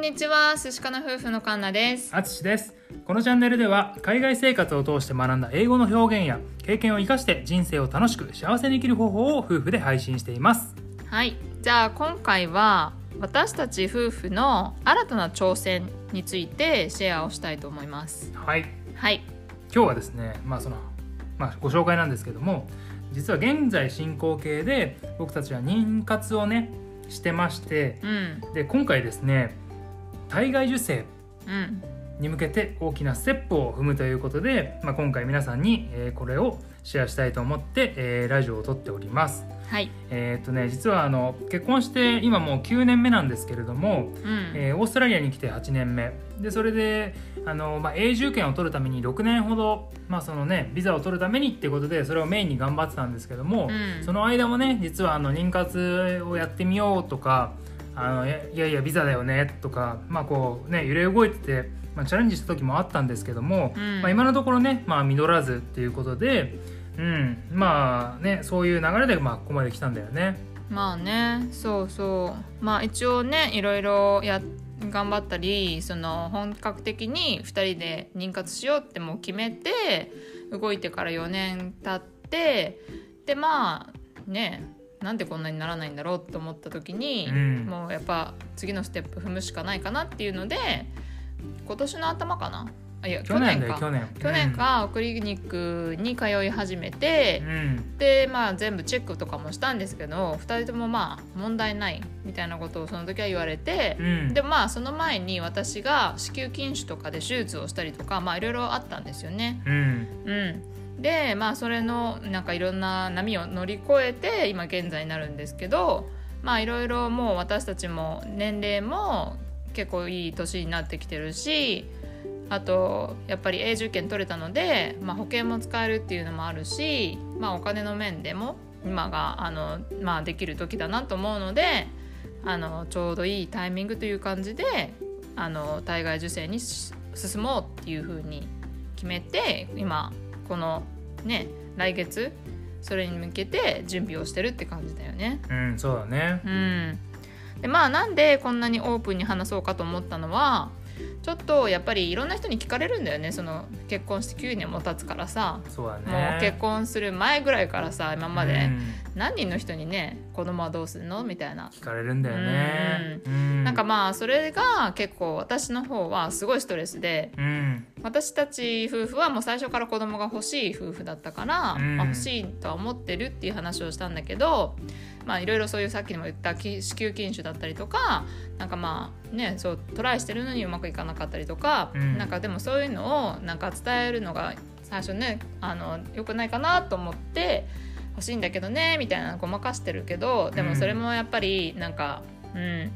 んにちは寿司かな夫婦のカンナです。あつしです。このチャンネルでは海外生活を通して学んだ英語の表現や経験を生かして人生を楽しく幸せに生きる方法を夫婦で配信しています。はい。じゃあ今回は私たち夫婦の新たな挑戦についてシェアをしたいと思います。はい。はい。今日はですねまあそのまあご紹介なんですけども実は現在進行形で僕たちは妊活をねしてましてうん。で今回ですね体外受精うんに向けて大きなステップを踏むということで、まあ、今回皆さんに、えーこれをシェアしたいと思って、えーラジオを撮っております。はい。えーっとね実はあの結婚して今もう9年目なんですけれども、うん。えーオーストラリアに来て8年目。でそれであの、まあ、永住権を取るために6年ほど、まあそのね、ビザを取るためにっていうことでそれをメインに頑張ってたんですけども、うん。その間もね実はあの妊活をやってみようとかあのいやいやビザだよねとか、まあこうね、揺れ動いてて、まあ、チャレンジした時もあったんですけども、うんまあ、今のところね、まあ、実らずっていうことで、うん、まあねそういう流れでまあここまで来たんだよね。まあねそうそうまあ一応ねいろいろや頑張ったりその本格的に2人で妊活しようってもう決めて動いてから4年経ってでまあねなんでこんなにならないんだろうと思った時に、うん。もうやっぱ次のステップ踏むしかないかなっていうので今年の頭かな？あいや去年か。去年。去年かクリニックに通い始めてう、ん。でまあ全部チェックとかもしたんですけど2人ともまあ問題ないみたいなことをその時は言われてう、ん、でまあその前に私が子宮筋腫とかで手術をしたりとかまあいろいろあったんですよね。うん。うん、でまあそれのなんかいろんな波を乗り越えて今現在になるんですけどまあいろいろもう私たちも年齢も結構いい年になってきてるしあとやっぱり永住権取れたので、まあ、保険も使えるっていうのもあるし、まあ、お金の面でも今があの、まあ、できる時だなと思うのであのちょうどいいタイミングという感じであの体外受精に進もうっていうふうに決めて今このね来月それに向けて準備をしてるって感じだよね。うん、そうだね。うん、でまあなんでこんなにオープンに話そうかと思ったのはちょっとやっぱりいろんな人に聞かれるんだよね。その結婚して9年も経つからさ、そうだね。もう結婚する前ぐらいからさ今まで。うん。何人の人にね子供はどうするのみたいな。聞かれるんだよね。うん。なんかまあそれが結構私の方はすごいストレスで。うん。私たち夫婦はもう最初から子供が欲しい夫婦だったから、うん。まあ欲しいとは思ってるっていう話をしたんだけどまあいろいろそういうさっきにも言ったき子宮筋腫だったりとかなんかまあねそうトライしてるのにうまくいかなかったりとか、うん。なんかでもそういうのをなんか伝えるのが最初ねあのよくないかなと思って欲しいんだけどねみたいなのごまかしてるけどでもそれもやっぱりなんかうん。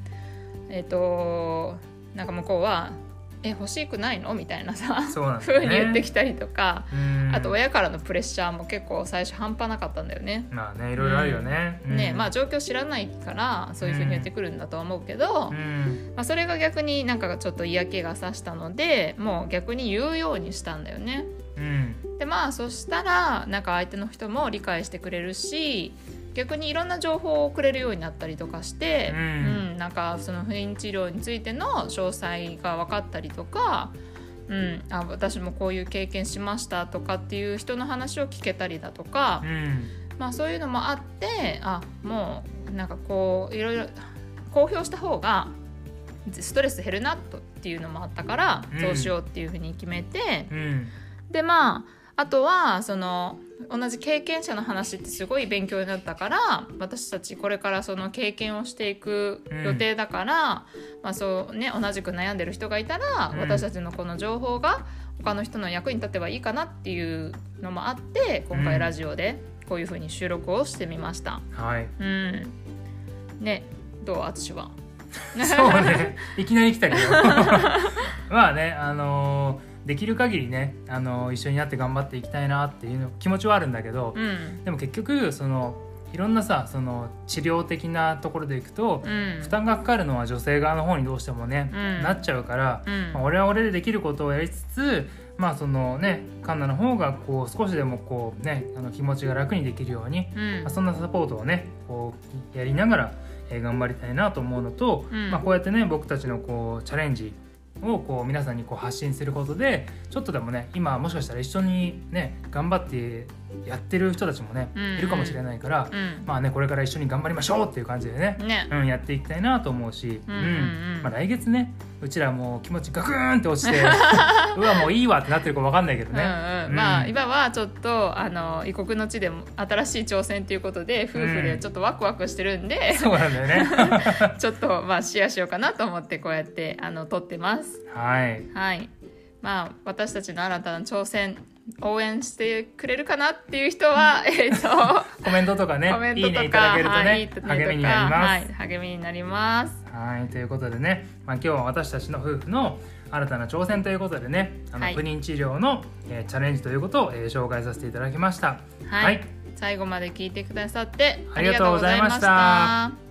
えっ、となんか向こうは「え欲しくないの?」みたいなさそうなんね。に言ってきたりとか、うんあと親からのプレッシャーも結構最初半端なかったんだよね。まあねいろいろあるよね。うんねまあ状況知らないからそういう風に言ってくるんだとは思うけど、うんまあ、それが逆になんかちょっと嫌気がさしたのでもう逆に言うようにしたんだよね。うんでまあそしたらなんか相手の人も理解してくれるし逆にいろんな情報をくれるようになったりとかして、うんうんなんかその不妊治療についての詳細が分かったりとか、うん、あ私もこういう経験しましたとかっていう人の話を聞けたりだとか、うんまあ、そういうのもあってあもうなんかこういろいろ公表した方がストレス減るなとっていうのもあったから、うんそうしようっていうふうに決めて。うんでまああとはその同じ経験者の話ってすごい勉強になったから私たちこれからその経験をしていく予定だから、まあそうね、同じく悩んでる人がいたら、うん。私たちのこの情報が他の人の役に立てばいいかなっていうのもあって今回うんラジオでこういうふうに収録をしてみました。はい。うん、ねどう？淳は？そうね。いきなり来たけど。まあねあのーできる限りね、あのー一緒になって頑張っていきたいなっていうの気持ちはあるんだけど、うん。でも結局そのいろんなさその治療的なところでいくと、うん。負担がかかるのは女性側の方にどうしてもね、うん。なっちゃうから、うん。まあ、俺は俺でできることをやりつつまあそのねカンナの方がこう少しでもこうねあの気持ちが楽にできるように、うん。まあ、そんなサポートをねこうやりながら、ええー頑張りたいなと思うのと、うん。まあ、こうやってね僕たちのこうチャレンジをこう皆さんにこう発信することでちょっとでもね今もしかしたら一緒にね頑張ってやってる人たちもね、うんうん。いるかもしれないから、うん。まあねこれから一緒に頑張りましょうっていう感じでね、ね。うん、やっていきたいなと思うし、うんうんうん。まあ、来月ねうちらもう気持ちガクーンって落ちて うわもういいわってなってるか分かんないけどね、うんうん、まあ今はちょっとあの異国の地でも新しい挑戦ということで夫婦でちょっとワクワクしてるんで、そうなんだよね。ちょっとまあシェアしようかなと思ってこうやってあの撮ってます。はい。はい。まあ私たちの新たな挑戦応援してくれるかなっていう人はえっと コメントとかねコメンいいねいたトとかだけるとね、はいいいねとか励みになります、はい励みになります。はい、ということでね、まあ、今日は私たちの夫婦の新たな挑戦ということでねあの、はい。不妊治療の、えーチャレンジということを、えー紹介させていただきました。はい。はい。最後まで聞いてくださってありがとうございました